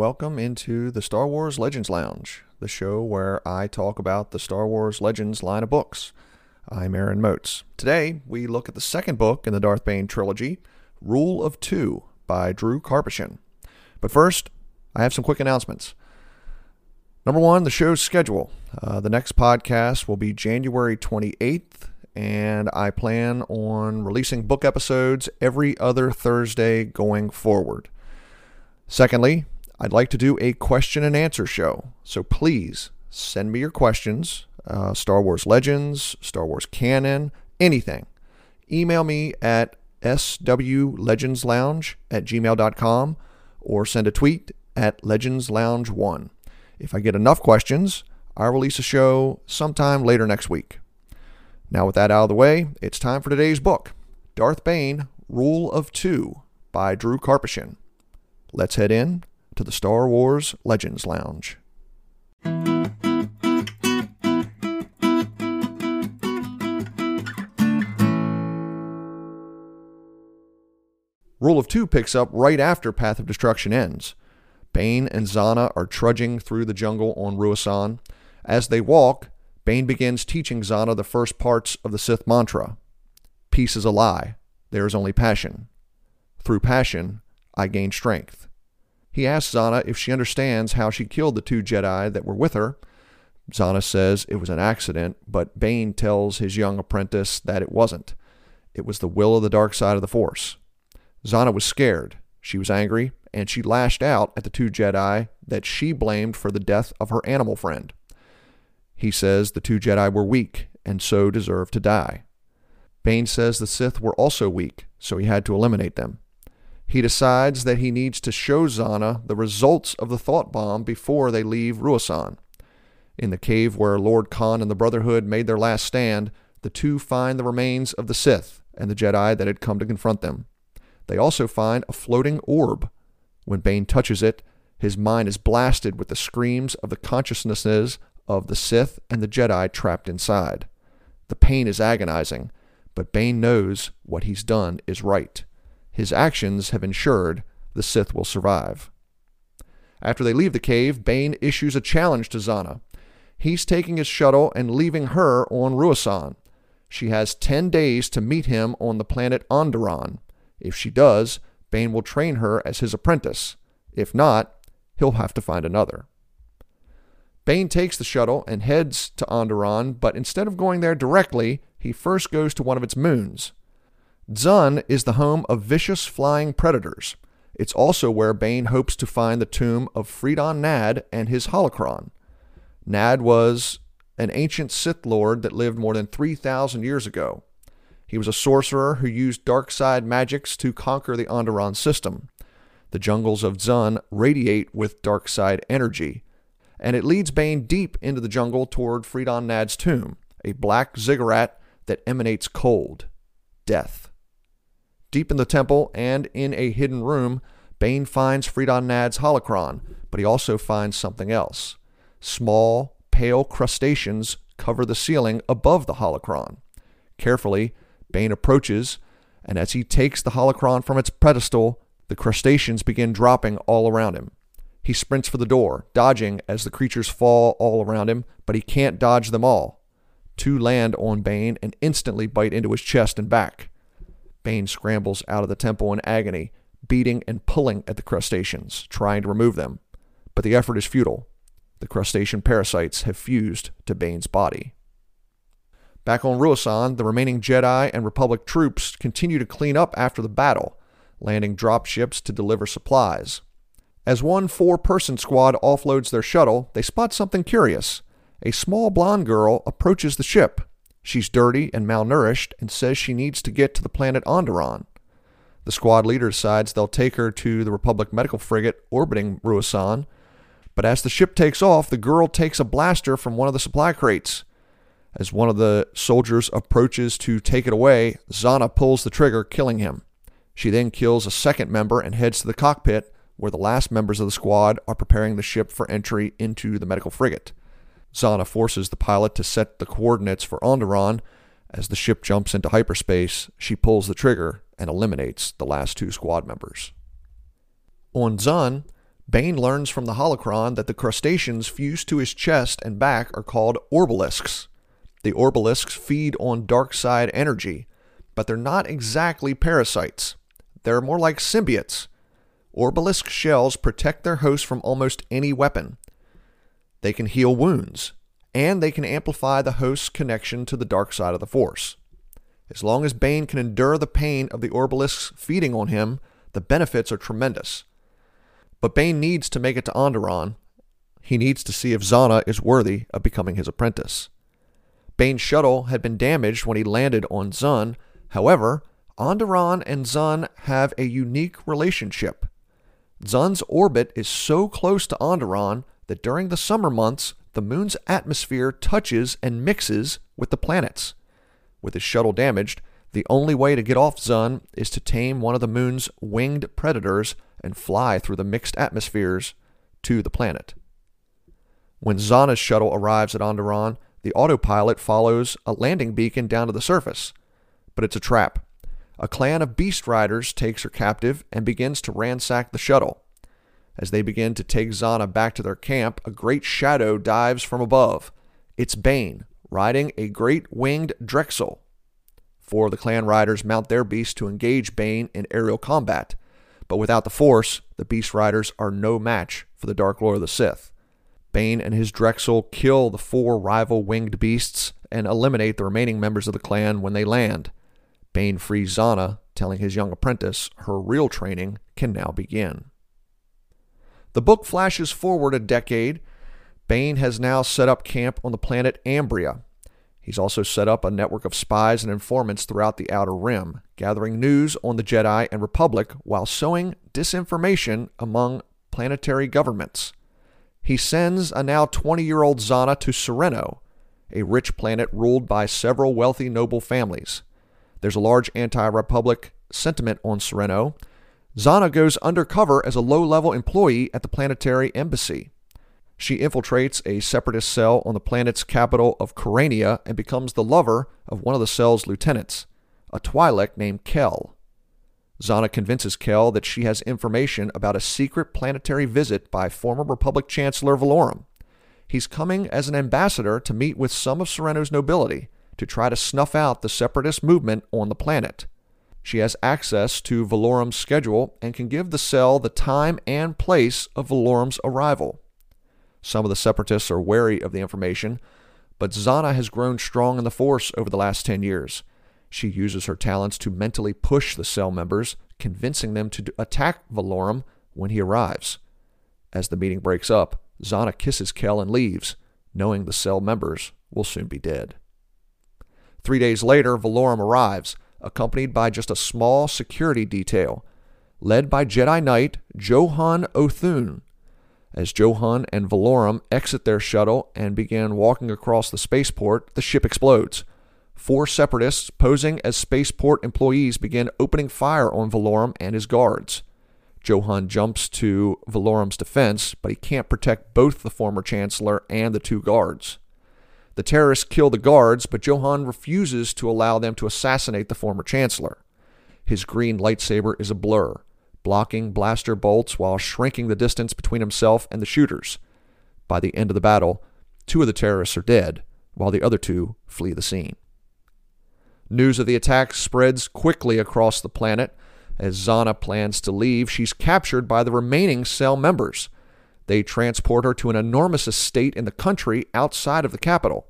Welcome into the Star Wars Legends Lounge, the show where I talk about the Star Wars Legends line of books. I'm Aaron Moats. Today, we look at the second book in the Darth Bane trilogy, Rule of Two by Drew Karpyshyn. But first, I have some quick announcements. Number one, the show's schedule. Uh, the next podcast will be January 28th, and I plan on releasing book episodes every other Thursday going forward. Secondly, I'd like to do a question and answer show. So please send me your questions uh, Star Wars Legends, Star Wars Canon, anything. Email me at swlegendslounge at gmail.com or send a tweet at legendslounge1. If I get enough questions, I'll release a show sometime later next week. Now, with that out of the way, it's time for today's book Darth Bane Rule of Two by Drew Karpyshyn. Let's head in to the Star Wars Legends Lounge. Rule of Two picks up right after Path of Destruction ends. Bane and Zannah are trudging through the jungle on Ruusan. As they walk, Bane begins teaching Zannah the first parts of the Sith mantra Peace is a lie. There is only passion. Through passion, I gain strength. He asks Zannah if she understands how she killed the two Jedi that were with her. Zannah says it was an accident, but Bane tells his young apprentice that it wasn't. It was the will of the dark side of the Force. Zannah was scared. She was angry, and she lashed out at the two Jedi that she blamed for the death of her animal friend. He says the two Jedi were weak and so deserved to die. Bane says the Sith were also weak, so he had to eliminate them. He decides that he needs to show Zannah the results of the thought bomb before they leave Ruusan. In the cave where Lord Kaan and the Brotherhood made their last stand, the two find the remains of the Sith and the Jedi that had come to confront them. They also find a floating orb. When Bane touches it, his mind is blasted with the screams of the consciousnesses of the Sith and the Jedi trapped inside. The pain is agonizing, but Bane knows what he's done is right. His actions have ensured the Sith will survive. After they leave the cave, Bane issues a challenge to Zannah. He's taking his shuttle and leaving her on Ruusan. She has 10 days to meet him on the planet Onderon. If she does, Bane will train her as his apprentice. If not, he'll have to find another. Bane takes the shuttle and heads to Onderon, but instead of going there directly, he first goes to one of its moons. Dxun is the home of vicious flying predators. It's also where Bane hopes to find the tomb of Freedon Nad and his holocron. Nad was an ancient Sith Lord that lived more than 3,000 years ago. He was a sorcerer who used dark side magics to conquer the Onderon system. The jungles of Dxun radiate with dark side energy, and it leads Bane deep into the jungle toward Freedon Nad's tomb, a black ziggurat that emanates cold, death. Deep in the temple and in a hidden room, Bane finds Freedon Nad's holocron, but he also finds something else. Small, pale crustaceans cover the ceiling above the holocron. Carefully, Bane approaches, and as he takes the holocron from its pedestal, the crustaceans begin dropping all around him. He sprints for the door, dodging as the creatures fall all around him, but he can't dodge them all. Two land on Bane and instantly bite into his chest and back. Bane scrambles out of the temple in agony, beating and pulling at the crustaceans, trying to remove them. But the effort is futile. The crustacean parasites have fused to Bane's body. Back on Ruusan, the remaining Jedi and Republic troops continue to clean up after the battle, landing drop ships to deliver supplies. As one four person squad offloads their shuttle, they spot something curious. A small blonde girl approaches the ship. She's dirty and malnourished and says she needs to get to the planet Onderon. The squad leader decides they'll take her to the Republic medical frigate orbiting Ruusan, but as the ship takes off, the girl takes a blaster from one of the supply crates. As one of the soldiers approaches to take it away, Zannah pulls the trigger, killing him. She then kills a second member and heads to the cockpit, where the last members of the squad are preparing the ship for entry into the medical frigate. Zannah forces the pilot to set the coordinates for Onderon. As the ship jumps into hyperspace, she pulls the trigger and eliminates the last two squad members. On Dxun, Bane learns from the holocron that the crustaceans fused to his chest and back are called orbalisks. The orbalisks feed on dark side energy, but they're not exactly parasites. They're more like symbiotes. Orbalisk shells protect their host from almost any weapon. They can heal wounds, and they can amplify the host's connection to the dark side of the Force. As long as Bane can endure the pain of the Orbalisks feeding on him, the benefits are tremendous. But Bane needs to make it to Onderon. He needs to see if Zannah is worthy of becoming his apprentice. Bane's shuttle had been damaged when he landed on Dxun. However, Onderon and Dxun have a unique relationship. Dxun's orbit is so close to Onderon that during the summer months, the moon's atmosphere touches and mixes with the planets. With his shuttle damaged, the only way to get off Dxun is to tame one of the moon's winged predators and fly through the mixed atmospheres to the planet. When Zannah's shuttle arrives at Onderon, the autopilot follows a landing beacon down to the surface. But it's a trap. A clan of beast riders takes her captive and begins to ransack the shuttle. As they begin to take Zannah back to their camp, a great shadow dives from above. It's Bane, riding a great winged Drexl. Four of the clan riders mount their beasts to engage Bane in aerial combat, but without the Force, the Beast Riders are no match for the Dark Lord of the Sith. Bane and his Drexl kill the four rival winged beasts and eliminate the remaining members of the clan when they land. Bane frees Zannah, telling his young apprentice her real training can now begin. The book flashes forward a decade. Bane has now set up camp on the planet Ambria. He's also set up a network of spies and informants throughout the Outer Rim, gathering news on the Jedi and Republic while sowing disinformation among planetary governments. He sends a now 20 year old Zannah to Serenno, a rich planet ruled by several wealthy noble families. There's a large anti Republic sentiment on Serenno. Zannah goes undercover as a low level employee at the planetary embassy. She infiltrates a separatist cell on the planet's capital of Corania and becomes the lover of one of the cell's lieutenants, a Twi'lek named Kel. Zannah convinces Kel that she has information about a secret planetary visit by former Republic Chancellor Valorum. He's coming as an ambassador to meet with some of Serenno's nobility to try to snuff out the separatist movement on the planet. She has access to Valorum's schedule and can give the cell the time and place of Valorum's arrival. Some of the separatists are wary of the information, but Zannah has grown strong in the Force over the last 10 years. She uses her talents to mentally push the cell members, convincing them to attack Valorum when he arrives. As the meeting breaks up, Zannah kisses Kel and leaves, knowing the cell members will soon be dead. Three days later, Valorum arrives, accompanied by just a small security detail, led by Jedi Knight Johan Othun. As Johan and Valorum exit their shuttle and begin walking across the spaceport, the ship explodes. Four separatists posing as spaceport employees begin opening fire on Valorum and his guards. Johan jumps to Valorum's defense, but he can't protect both the former chancellor and the two guards. The terrorists kill the guards, but Johan refuses to allow them to assassinate the former chancellor. His green lightsaber is a blur, blocking blaster bolts while shrinking the distance between himself and the shooters. By the end of the battle, two of the terrorists are dead, while the other two flee the scene. News of the attack spreads quickly across the planet. As Zannah plans to leave, she's captured by the remaining cell members. They transport her to an enormous estate in the country outside of the capital,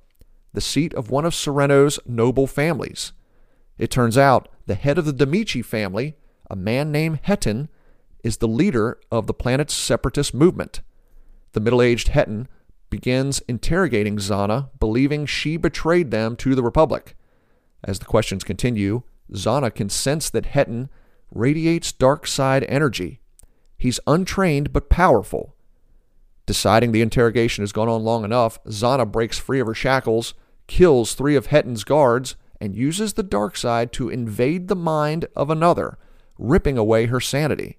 the seat of one of Serenno's noble families. It turns out the head of the Demichi family, a man named Hetton, is the leader of the planet's separatist movement. The middle aged Hetton begins interrogating Zannah, believing she betrayed them to the Republic. As the questions continue, Zannah can sense that Hetton radiates dark side energy. He's untrained but powerful. Deciding the interrogation has gone on long enough, Zannah breaks free of her shackles, kills three of Hetton's guards, and uses the dark side to invade the mind of another, ripping away her sanity.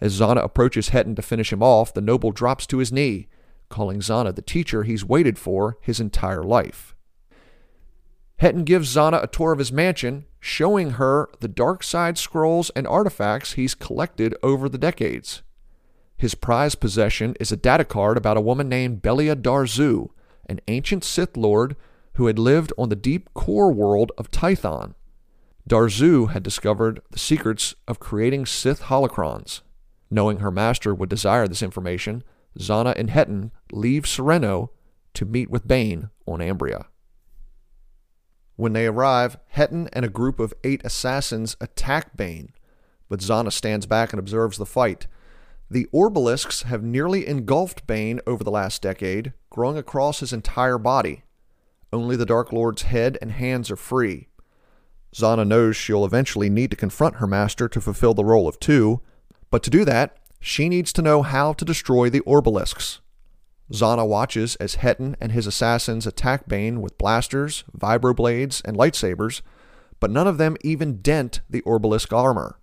As Zannah approaches Hetton to finish him off, the noble drops to his knee, calling Zannah the teacher he's waited for his entire life. Hetton gives Zannah a tour of his mansion, showing her the dark side scrolls and artifacts he's collected over the decades. His prized possession is a data card about a woman named Belia Darzu, an ancient Sith Lord who had lived on the deep core world of Tython. Darzu had discovered the secrets of creating Sith holocrons. Knowing her master would desire this information, Zannah and Hetton leave Serenno to meet with Bane on Ambria. When they arrive, Hetton and a group of eight assassins attack Bane, but Zannah stands back and observes the fight. The Orbalisks have nearly engulfed Bane over the last decade, growing across his entire body. Only the Dark Lord's head and hands are free. Zannah knows she'll eventually need to confront her master to fulfill the role of two, but to do that, she needs to know how to destroy the Orbalisks. Zannah watches as Hetton and his assassins attack Bane with blasters, vibroblades, and lightsabers, but none of them even dent the Orbalisk armor.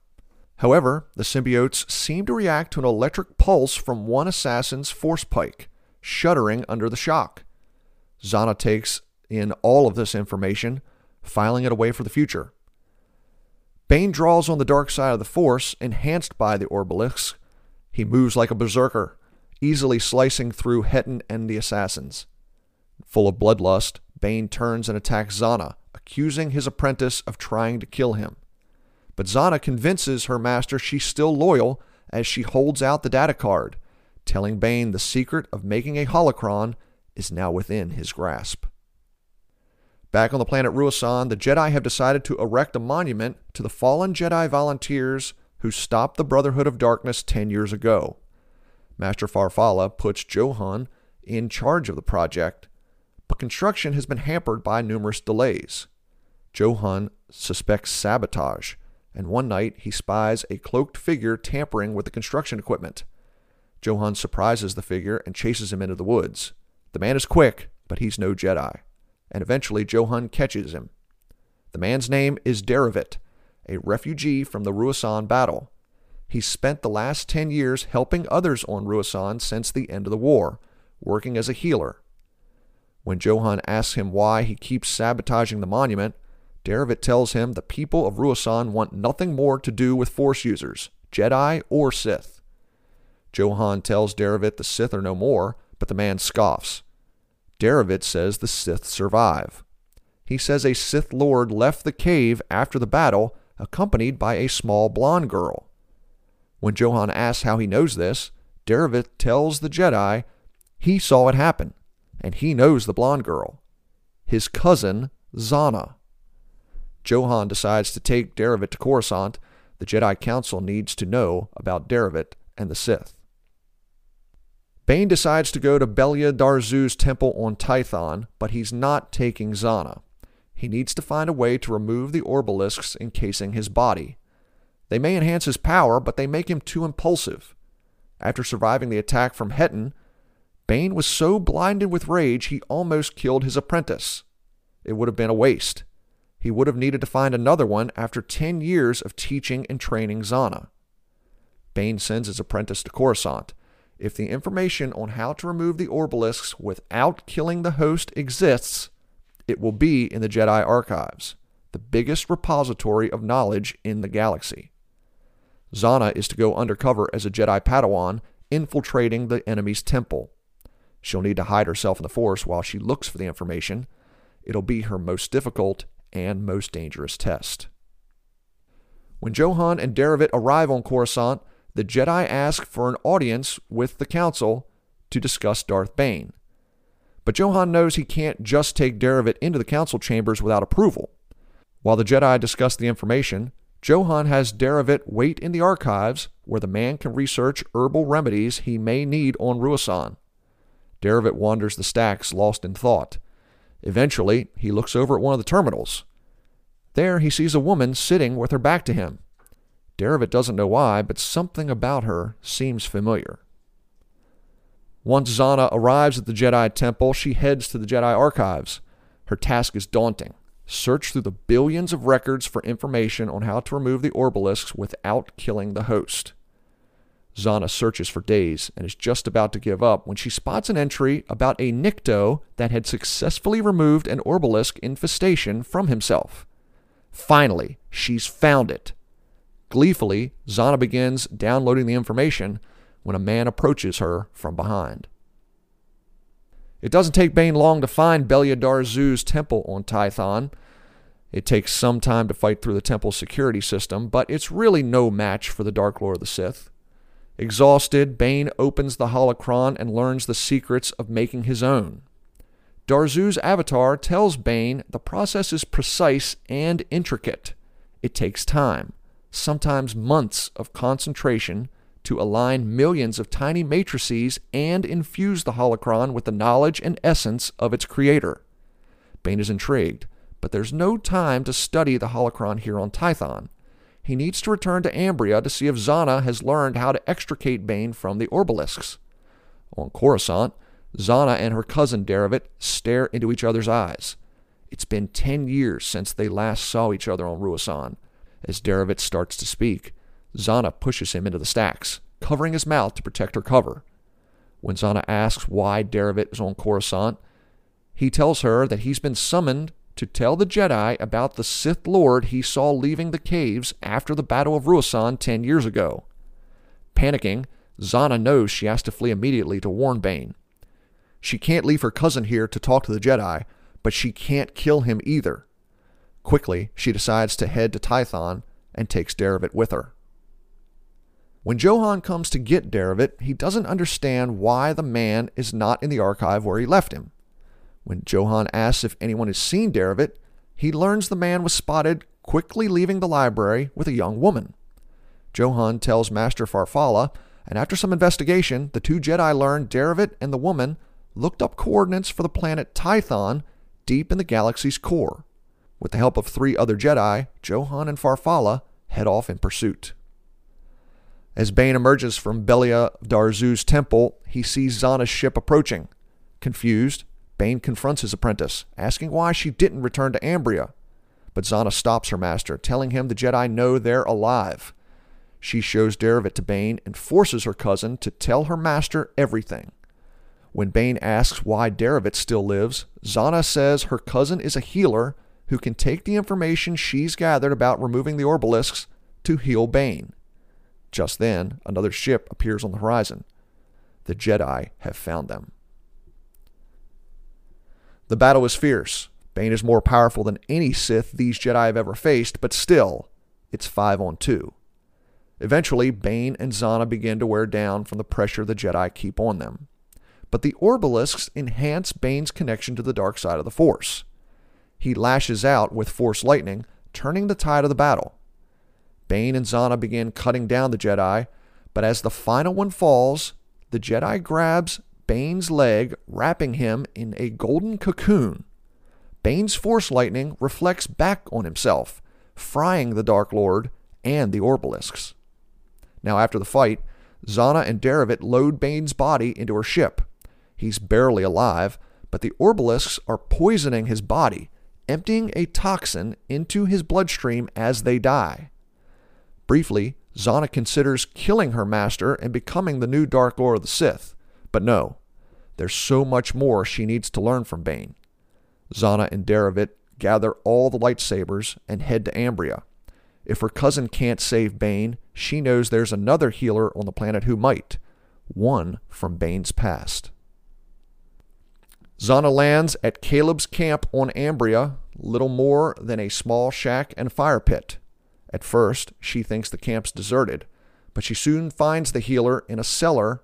However, the symbiotes seem to react to an electric pulse from one assassin's force pike, shuddering under the shock. Zannah takes in all of this information, filing it away for the future. Bane draws on the dark side of the Force, enhanced by the Orbalisks. He moves like a berserker, easily slicing through Hetton and the assassins. Full of bloodlust, Bane turns and attacks Zannah, accusing his apprentice of trying to kill him. But Zannah convinces her master she's still loyal as she holds out the data card, telling Bane the secret of making a holocron is now within his grasp. Back on the planet Ruusan, the Jedi have decided to erect a monument to the fallen Jedi volunteers who stopped the Brotherhood of Darkness 10 years ago. Master Farfalla puts Johan in charge of the project, but construction has been hampered by numerous delays. Johan suspects sabotage, and one night he spies a cloaked figure tampering with the construction equipment. Johan surprises the figure and chases him into the woods. The man is quick, but he's no Jedi, and eventually Johan catches him. The man's name is Darovit, a refugee from the Ruusan battle. He's spent the last 10 years helping others on Ruusan since the end of the war, working as a healer. When Johan asks him why he keeps sabotaging the monument, Darovit tells him the people of Ruusan want nothing more to do with Force users, Jedi or Sith. Johan tells Darovit the Sith are no more, but the man scoffs. Darovit says the Sith survive. He says a Sith Lord left the cave after the battle, accompanied by a small blonde girl. When Johan asks how he knows this, Darovit tells the Jedi he saw it happen, and he knows the blonde girl. His cousin, Zannah. Johan decides to take Darovit to Coruscant. The Jedi Council needs to know about Darovit and the Sith. Bane decides to go to Belia Darzu's temple on Tython, but he's not taking Zannah. He needs to find a way to remove the orbalisks encasing his body. They may enhance his power, but they make him too impulsive. After surviving the attack from Hetton, Bane was so blinded with rage he almost killed his apprentice. It would have been a waste. He would have needed to find another one after 10 years of teaching and training Zannah. Bane sends his apprentice to Coruscant. If the information on how to remove the Orbalisks without killing the host exists, it will be in the Jedi Archives, the biggest repository of knowledge in the galaxy. Zannah is to go undercover as a Jedi Padawan, infiltrating the enemy's temple. She'll need to hide herself in the Force while she looks for the information. It'll be her most difficult and most dangerous test. When Johan and Darovit arrive on Coruscant, the Jedi ask for an audience with the Council to discuss Darth Bane. But Johan knows he can't just take Darovit into the Council chambers without approval. While the Jedi discuss the information, Johan has Darovit wait in the archives where the man can research herbal remedies he may need on Ruusan. Darovit wanders the stacks, lost in thought. Eventually, he looks over at one of the terminals. There, he sees a woman sitting with her back to him. Darovit doesn't know why, but something about her seems familiar. Once Zannah arrives at the Jedi Temple, she heads to the Jedi Archives. Her task is daunting search through the billions of records for information on how to remove the orbalisks without killing the host. Zannah searches for days and is just about to give up when she spots an entry about a Nikto that had successfully removed an orbalisk infestation from himself. Finally, she's found it. Gleefully, Zannah begins downloading the information when a man approaches her from behind. It doesn't take Bane long to find Belia Darzu's temple on Tython. It takes some time to fight through the temple's security system, but it's really no match for the Dark Lord of the Sith. Exhausted, Bane opens the holocron and learns the secrets of making his own. Darzu's avatar tells Bane the process is precise and intricate. It takes time, sometimes months of concentration, to align millions of tiny matrices and infuse the holocron with the knowledge and essence of its creator. Bane is intrigued, but there's no time to study the holocron here on Tython. He needs to return to Ambria to see if Zannah has learned how to extricate Bane from the Orbalisks. On Coruscant, Zannah and her cousin Darovit stare into each other's eyes. It's been ten years since they last saw each other on Ruusan. As Darovit starts to speak, Zannah pushes him into the stacks, covering his mouth to protect her cover. When Zannah asks why Darovit is on Coruscant, he tells her that he's been summoned to tell the Jedi about the Sith Lord he saw leaving the caves after the Battle of Ruusan ten years ago. Panicking, Zannah knows she has to flee immediately to warn Bane. She can't leave her cousin here to talk to the Jedi, but she can't kill him either. Quickly, she decides to head to Tython and takes Darovit with her. When Johan comes to get Darovit, he doesn't understand why the man is not in the archive where he left him. When Johan asks if anyone has seen Darovit, he learns the man was spotted quickly leaving the library with a young woman. Johan tells Master Farfalla, and after some investigation, the two Jedi learn Darovit and the woman looked up coordinates for the planet Tython deep in the galaxy's core. With the help of three other Jedi, Johan and Farfalla head off in pursuit. As Bane emerges from Belia Darzu's temple, he sees Zannah's ship approaching. Confused, Bane confronts his apprentice, asking why she didn't return to Ambria. But Zannah stops her master, telling him the Jedi know they're alive. She shows Darovit to Bane and forces her cousin to tell her master everything. When Bane asks why Darovit still lives, Zannah says her cousin is a healer who can take the information she's gathered about removing the Orbalisks to heal Bane. Just then, another ship appears on the horizon. The Jedi have found them. The battle is fierce. Bane is more powerful than any Sith these Jedi have ever faced, but still, it's five on two. Eventually, Bane and Zannah begin to wear down from the pressure the Jedi keep on them. But the Orbalisks enhance Bane's connection to the dark side of the Force. He lashes out with Force lightning, turning the tide of the battle. Bane and Zannah begin cutting down the Jedi, but as the final one falls, the Jedi grabs Bane's leg, wrapping him in a golden cocoon. Bane's force lightning reflects back on himself, frying the Dark Lord and the Orbalisks. Now, after the fight, Zannah and Darovit load Bane's body into her ship. He's barely alive, but the Orbalisks are poisoning his body, emptying a toxin into his bloodstream as they die. Briefly, Zannah considers killing her master and becoming the new Dark Lord of the Sith. But no, there's so much more she needs to learn from Bane. Zannah and Darovit gather all the lightsabers and head to Ambria. If her cousin can't save Bane, she knows there's another healer on the planet who might, one from Bane's past. Zannah lands at Caleb's camp on Ambria, little more than a small shack and fire pit. At first, she thinks the camp's deserted, but she soon finds the healer in a cellar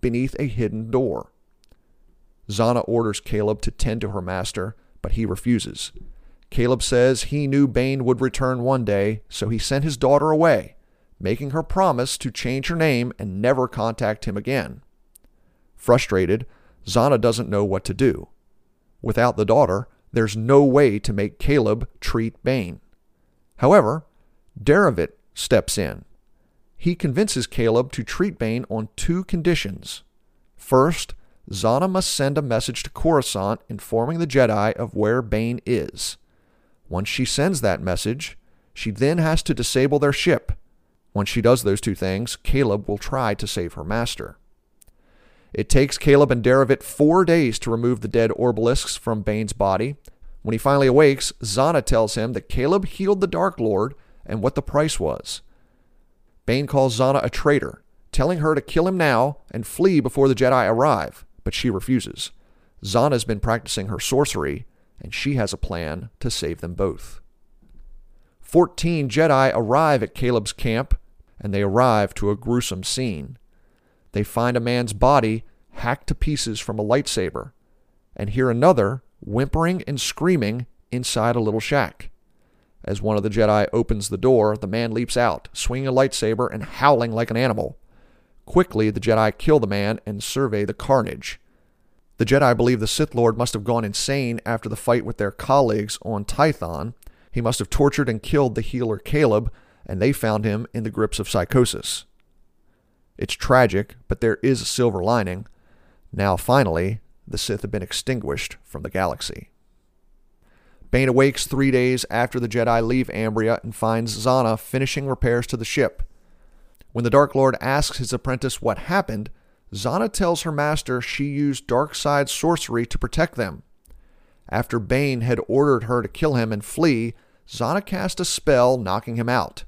beneath a hidden door. Zannah orders Caleb to tend to her master, but he refuses. Caleb says he knew Bane would return one day, so he sent his daughter away, making her promise to change her name and never contact him again. Frustrated, Zannah doesn't know what to do. Without the daughter, there's no way to make Caleb treat Bane. However, Darovit steps in. He convinces Caleb to treat Bane on two conditions. First, Zannah must send a message to Coruscant informing the Jedi of where Bane is. Once she sends that message, she then has to disable their ship. Once she does those two things, Caleb will try to save her master. It takes Caleb and Darovit four days to remove the dead Orbalisks from Bane's body. When he finally awakes, Zannah tells him that Caleb healed the Dark Lord and what the price was. Bane calls Zannah a traitor, telling her to kill him now and flee before the Jedi arrive, but she refuses. Zannah's been practicing her sorcery, and she has a plan to save them both. Fourteen Jedi arrive at Caleb's camp, and they arrive to a gruesome scene. They find a man's body hacked to pieces from a lightsaber, and hear another whimpering and screaming inside a little shack. As one of the Jedi opens the door, the man leaps out, swinging a lightsaber and howling like an animal. Quickly, the Jedi kill the man and survey the carnage. The Jedi believe the Sith Lord must have gone insane after the fight with their colleagues on Tython. He must have tortured and killed the healer Caleb, and they found him in the grips of psychosis. It's tragic, but there is a silver lining. Now, finally, the Sith have been extinguished from the galaxy. Bane awakes three days after the Jedi leave Ambria and finds Zannah finishing repairs to the ship. When the Dark Lord asks his apprentice what happened, Zannah tells her master she used dark side sorcery to protect them. After Bane had ordered her to kill him and flee, Zannah cast a spell knocking him out.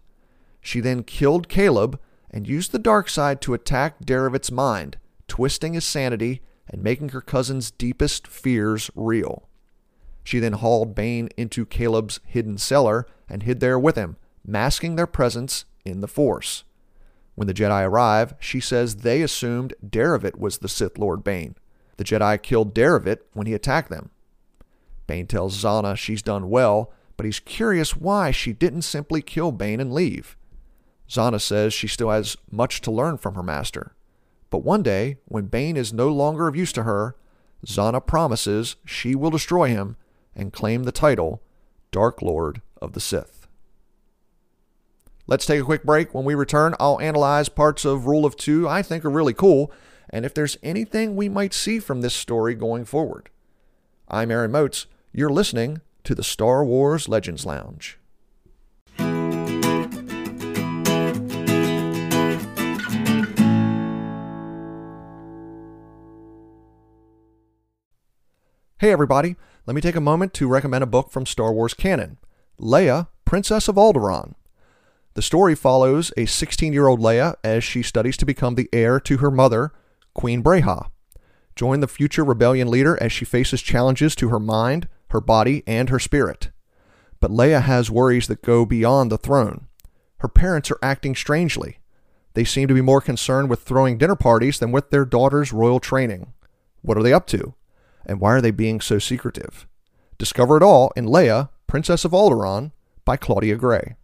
She then killed Caleb and used the dark side to attack Darovit's mind, twisting his sanity and making her cousin's deepest fears real. She then hauled Bane into Caleb's hidden cellar and hid there with him, masking their presence in the Force. When the Jedi arrive, she says they assumed Darovit was the Sith Lord Bane. The Jedi killed Darovit when he attacked them. Bane tells Zannah she's done well, but he's curious why she didn't simply kill Bane and leave. Zannah says she still has much to learn from her master. But one day, when Bane is no longer of use to her, Zannah promises she will destroy him and claim the title Dark Lord of the Sith. Let's take a quick break. When we return, I'll analyze parts of Rule of Two I think are really cool, and if there's anything we might see from this story going forward. I'm Aaron Moats. You're listening to the Star Wars Legends Lounge. Hey, everybody. Let me take a moment to recommend a book from Star Wars canon Leia, Princess of Alderaan. The story follows a 16 year old Leia as she studies to become the heir to her mother, Queen Breha. Join the future rebellion leader as she faces challenges to her mind, her body, and her spirit. But Leia has worries that go beyond the throne. Her parents are acting strangely. They seem to be more concerned with throwing dinner parties than with their daughter's royal training. What are they up to? And why are they being so secretive? Discover it all in Leia, Princess of Alderaan by Claudia Gray.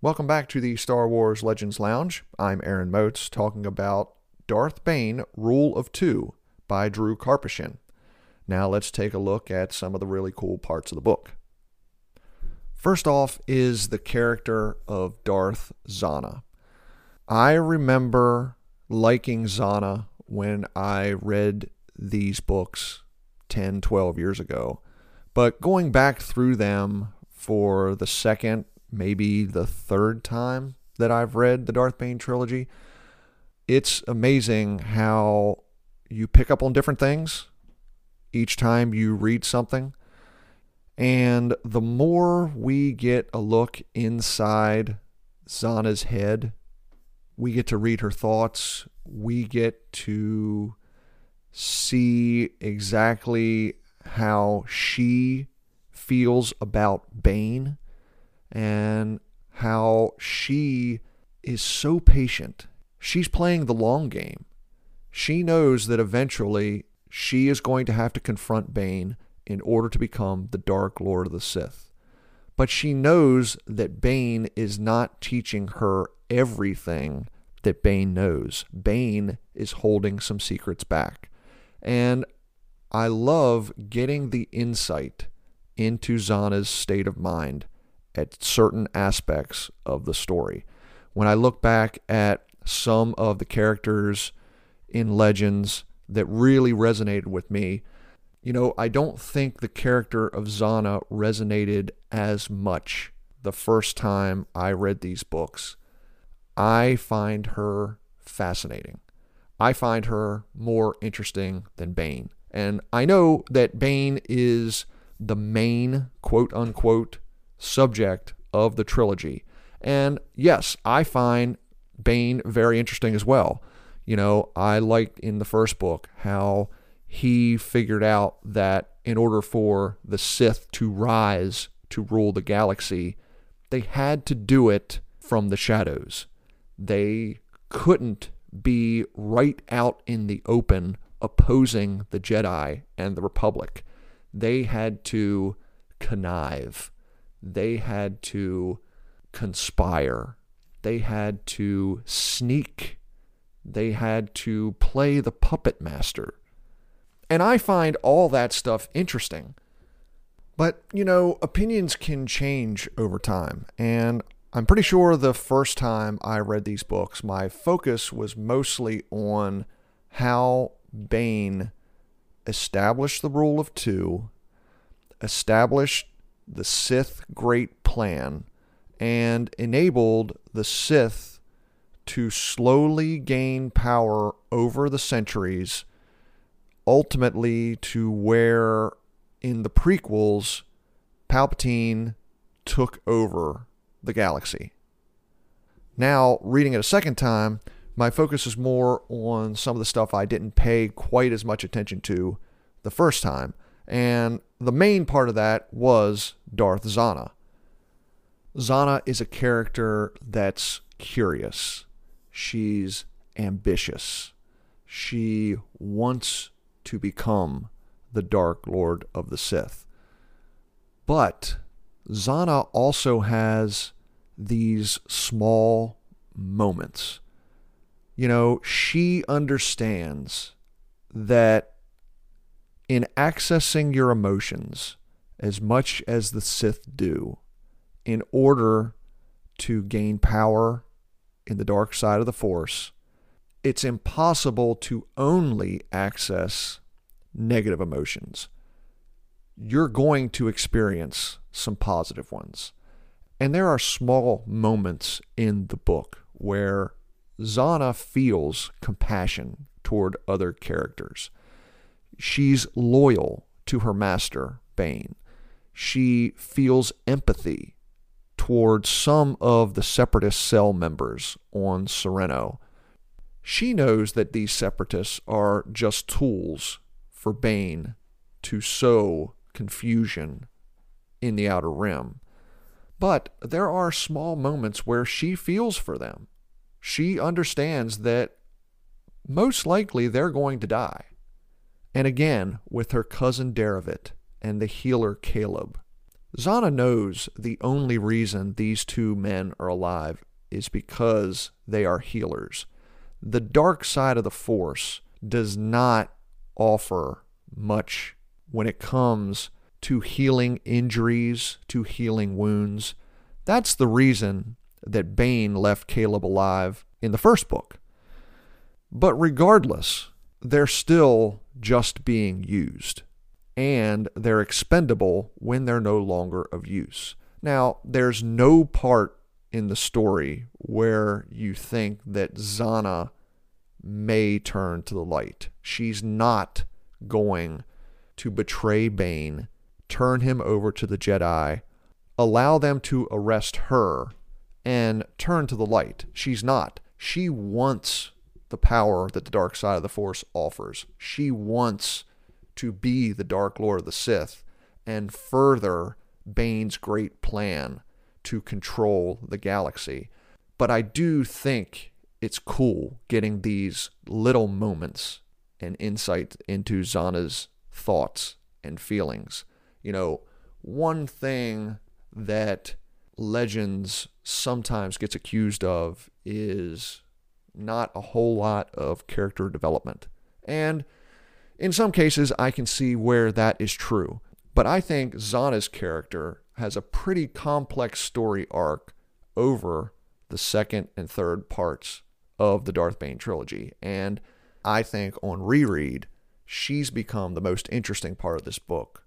Welcome back to the Star Wars Legends Lounge. I'm Aaron Moats talking about Darth Bane Rule of Two by Drew Karpyshyn. Now let's take a look at some of the really cool parts of the book. First off is the character of Darth Zannah. I remember liking Zannah when I read these books 10, 12 years ago. But going back through them for the second, maybe the third time that I've read the Darth Bane trilogy, it's amazing how you pick up on different things each time you read something. And the more we get a look inside Zannah's head, we get to read her thoughts. We get to see exactly how she feels about Bane and how she is so patient. She's playing the long game. She knows that eventually she is going to have to confront Bane in order to become the Dark Lord of the Sith. But she knows that Bane is not teaching her everything that Bane knows. Bane is holding some secrets back. And I love getting the insight into Zannah's state of mind at certain aspects of the story. When I look back at some of the characters in Legends that really resonated with me, you know, I don't think the character of Zannah resonated as much the first time I read these books. I find her fascinating. I find her more interesting than Bane. And I know that Bane is the main quote unquote subject of the trilogy. And yes, I find Bane very interesting as well. You know, I liked in the first book how he figured out that in order for the Sith to rise to rule the galaxy, they had to do it from the shadows. They couldn't be right out in the open opposing the Jedi and the Republic. They had to connive. They had to conspire. They had to sneak. They had to play the puppet master. And I find all that stuff interesting. But, you know, opinions can change over time. And I'm pretty sure the first time I read these books, my focus was mostly on how Bane established the rule of two, established the Sith Great Plan, and enabled the Sith to slowly gain power over the centuries, ultimately to where in the prequels, Palpatine took over the galaxy. Now, reading it a second time, my focus is more on some of the stuff I didn't pay quite as much attention to the first time. And the main part of that was Darth Zannah. Zannah is a character that's curious. She's ambitious. She wants to become the Dark Lord of the Sith. But Zannah also has these small moments. You know, she understands that in accessing your emotions as much as the Sith do, in order to gain power in the dark side of the Force, it's impossible to only access negative emotions. You're going to experience some positive ones. And there are small moments in the book where Zannah feels compassion toward other characters. She's loyal to her master, Bane. She feels empathy toward some of the separatist cell members on Serenno. She knows that these separatists are just tools for Bane to sow confusion in the Outer Rim. But there are small moments where she feels for them. She understands that most likely they're going to die. And again, with her cousin Darovit and the healer Caleb, Zannah knows the only reason these two men are alive is because they are healers. The dark side of the Force does not offer much when it comes to healing injuries, to healing wounds. That's the reason that Bane left Caleb alive in the first book. But regardless, they're still just being used, and they're expendable when they're no longer of use. Now, there's no part in the story where you think that Zannah may turn to the light. She's not going to betray Bane, turn him over to the Jedi, allow them to arrest her, and turn to the light. She's not. She wants the power that the dark side of the Force offers. She wants to be the Dark Lord of the Sith and further Bane's great plan to control the galaxy. But I do think it's cool getting these little moments and insight into Zannah's thoughts and feelings. You know, one thing that Legends sometimes gets accused of is not a whole lot of character development. And in some cases, I can see where that is true. But I think Zannah's character has a pretty complex story arc over the second and third parts of the Darth Bane trilogy. And I think on reread, she's become the most interesting part of this book.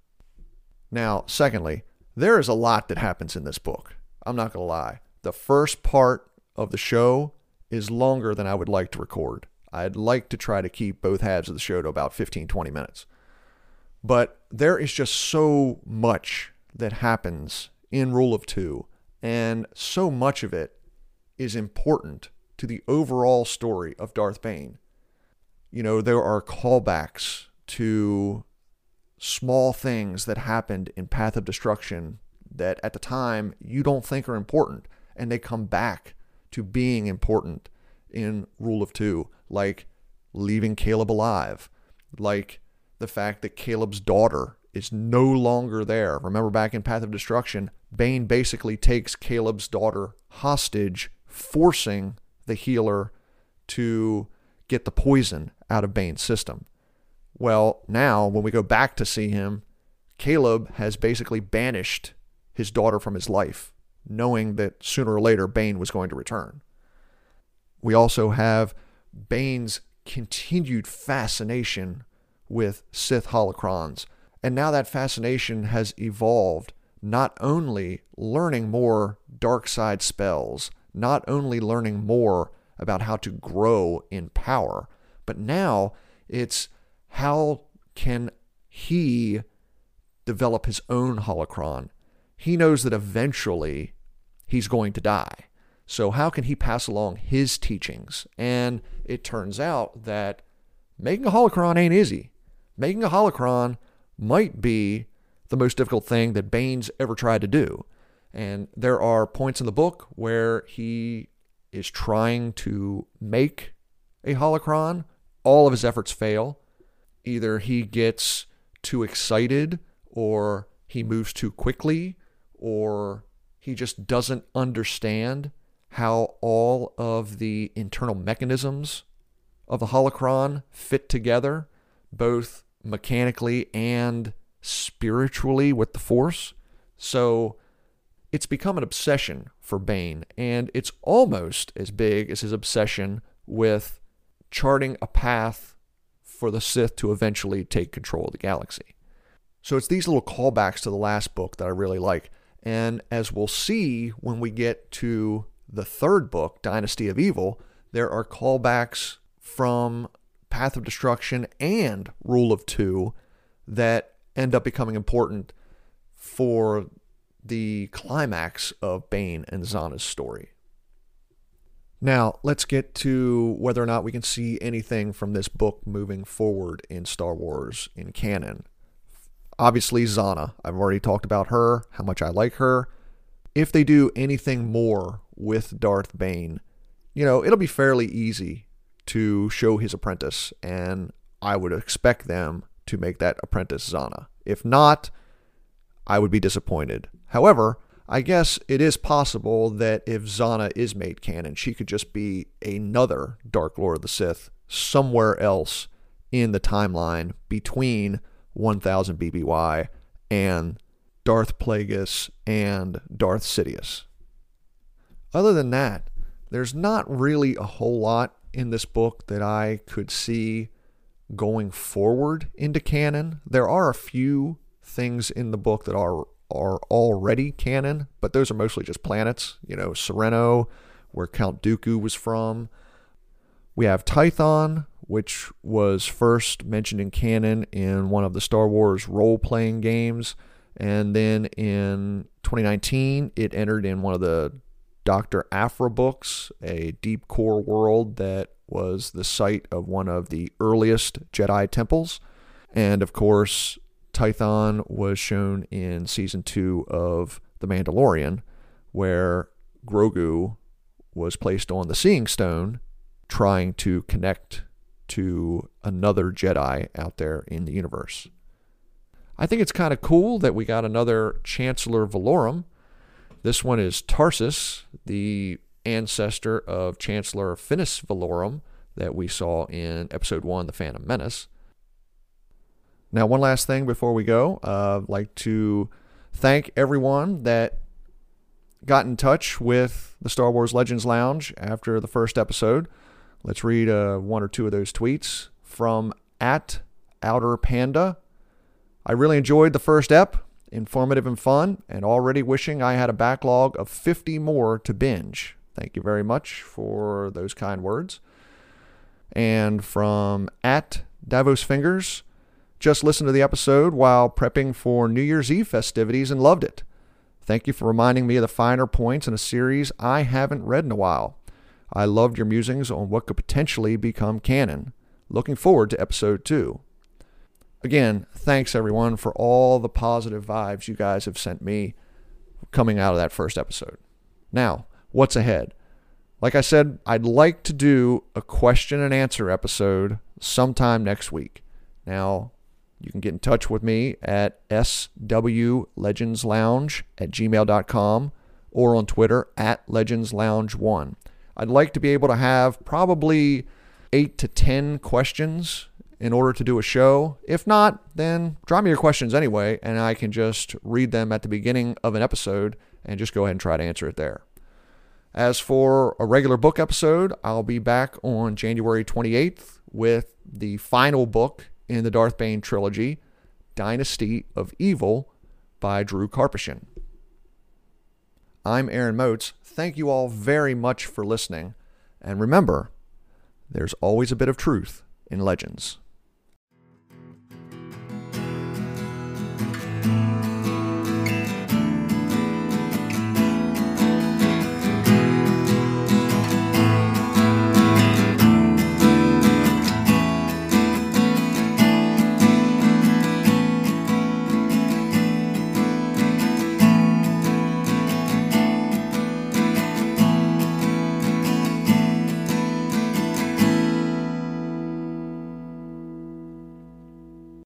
Now, secondly, there is a lot that happens in this book. I'm not going to lie. The first part of the show is longer than I would like to record. I'd like to try to keep both halves of the show to about 15, 20 minutes. But there is just so much that happens in Rule of Two, and so much of it is important to the overall story of Darth Bane. You know, there are callbacks to small things that happened in Path of Destruction that at the time you don't think are important, and they come back to being important in Rule of Two, like leaving Caleb alive, like the fact that Caleb's daughter is no longer there. Remember back in Path of Destruction, Bane basically takes Caleb's daughter hostage, forcing the healer to get the poison out of Bane's system. Well, now when we go back to see him, Caleb has basically banished his daughter from his life, knowing that sooner or later Bane was going to return. We also have Bane's continued fascination with Sith holocrons. And now that fascination has evolved, not only learning more dark side spells, not only learning more about how to grow in power, but now it's how can he develop his own holocron? He knows that eventually he's going to die. So, how can he pass along his teachings? And it turns out that making a holocron ain't easy. Making a holocron might be the most difficult thing that Bane's ever tried to do. And there are points in the book where he is trying to make a holocron. All of his efforts fail. Either he gets too excited, or he moves too quickly, or he just doesn't understand how all of the internal mechanisms of the holocron fit together, both mechanically and spiritually with the Force. So it's become an obsession for Bane, and it's almost as big as his obsession with charting a path for the Sith to eventually take control of the galaxy. So it's these little callbacks to the last book that I really like. And as we'll see when we get to the third book, Dynasty of Evil, there are callbacks from Path of Destruction and Rule of Two that end up becoming important for the climax of Bane and Zannah's story. Now, let's get to whether or not we can see anything from this book moving forward in Star Wars in canon. Obviously, Zannah. I've already talked about her, how much I like her. If they do anything more with Darth Bane, you know, it'll be fairly easy to show his apprentice, and I would expect them to make that apprentice Zannah. If not, I would be disappointed. However, I guess it is possible that if Zannah is made canon, she could just be another Dark Lord of the Sith somewhere else in the timeline between 1000 BBY and Darth Plagueis and Darth Sidious. Other than that, there's not really a whole lot in this book that I could see going forward into canon. There are a few things in the book that are are already canon, but those are mostly just planets. You know, Serenno, where Count Dooku was from. We have Tython, which was first mentioned in canon in one of the Star Wars role playing games. And then in 2019, it entered in one of the Dr. Aphra books, a deep core world that was the site of one of the earliest Jedi temples. And of course, Tython was shown in season two of The Mandalorian, where Grogu was placed on the Seeing Stone trying to connect to another Jedi out there in the universe. I think it's kind of cool that we got another Chancellor Valorum. This one is Tarsus, the ancestor of Chancellor Finis Valorum that we saw in episode one, The Phantom Menace. Now, one last thing before we go, uh, I'd like to thank everyone that got in touch with the Star Wars Legends Lounge after the first episode. Let's read uh, one or two of those tweets from at Outer Panda. I really enjoyed the first ep, informative and fun, and already wishing I had a backlog of 50 more to binge. Thank you very much for those kind words. And from at Davos Fingers, just listened to the episode while prepping for New Year's Eve festivities and loved it. Thank you for reminding me of the finer points in a series I haven't read in a while. I loved your musings on what could potentially become canon. Looking forward to episode two. Again, thanks everyone for all the positive vibes you guys have sent me coming out of that first episode. Now, what's ahead? Like I said, I'd like to do a question and answer episode sometime next week. Now, you can get in touch with me at swlegendslounge at gmail.com or on Twitter at legendslounge1. I'd like to be able to have probably eight to 10 questions in order to do a show. If not, then drop me your questions anyway, and I can just read them at the beginning of an episode and just go ahead and try to answer it there. As for a regular book episode, I'll be back on January 28th with the final book in the Darth Bane trilogy, Dynasty of Evil by Drew Karpyshyn. I'm Aaron Moats. Thank you all very much for listening. And remember, there's always a bit of truth in legends.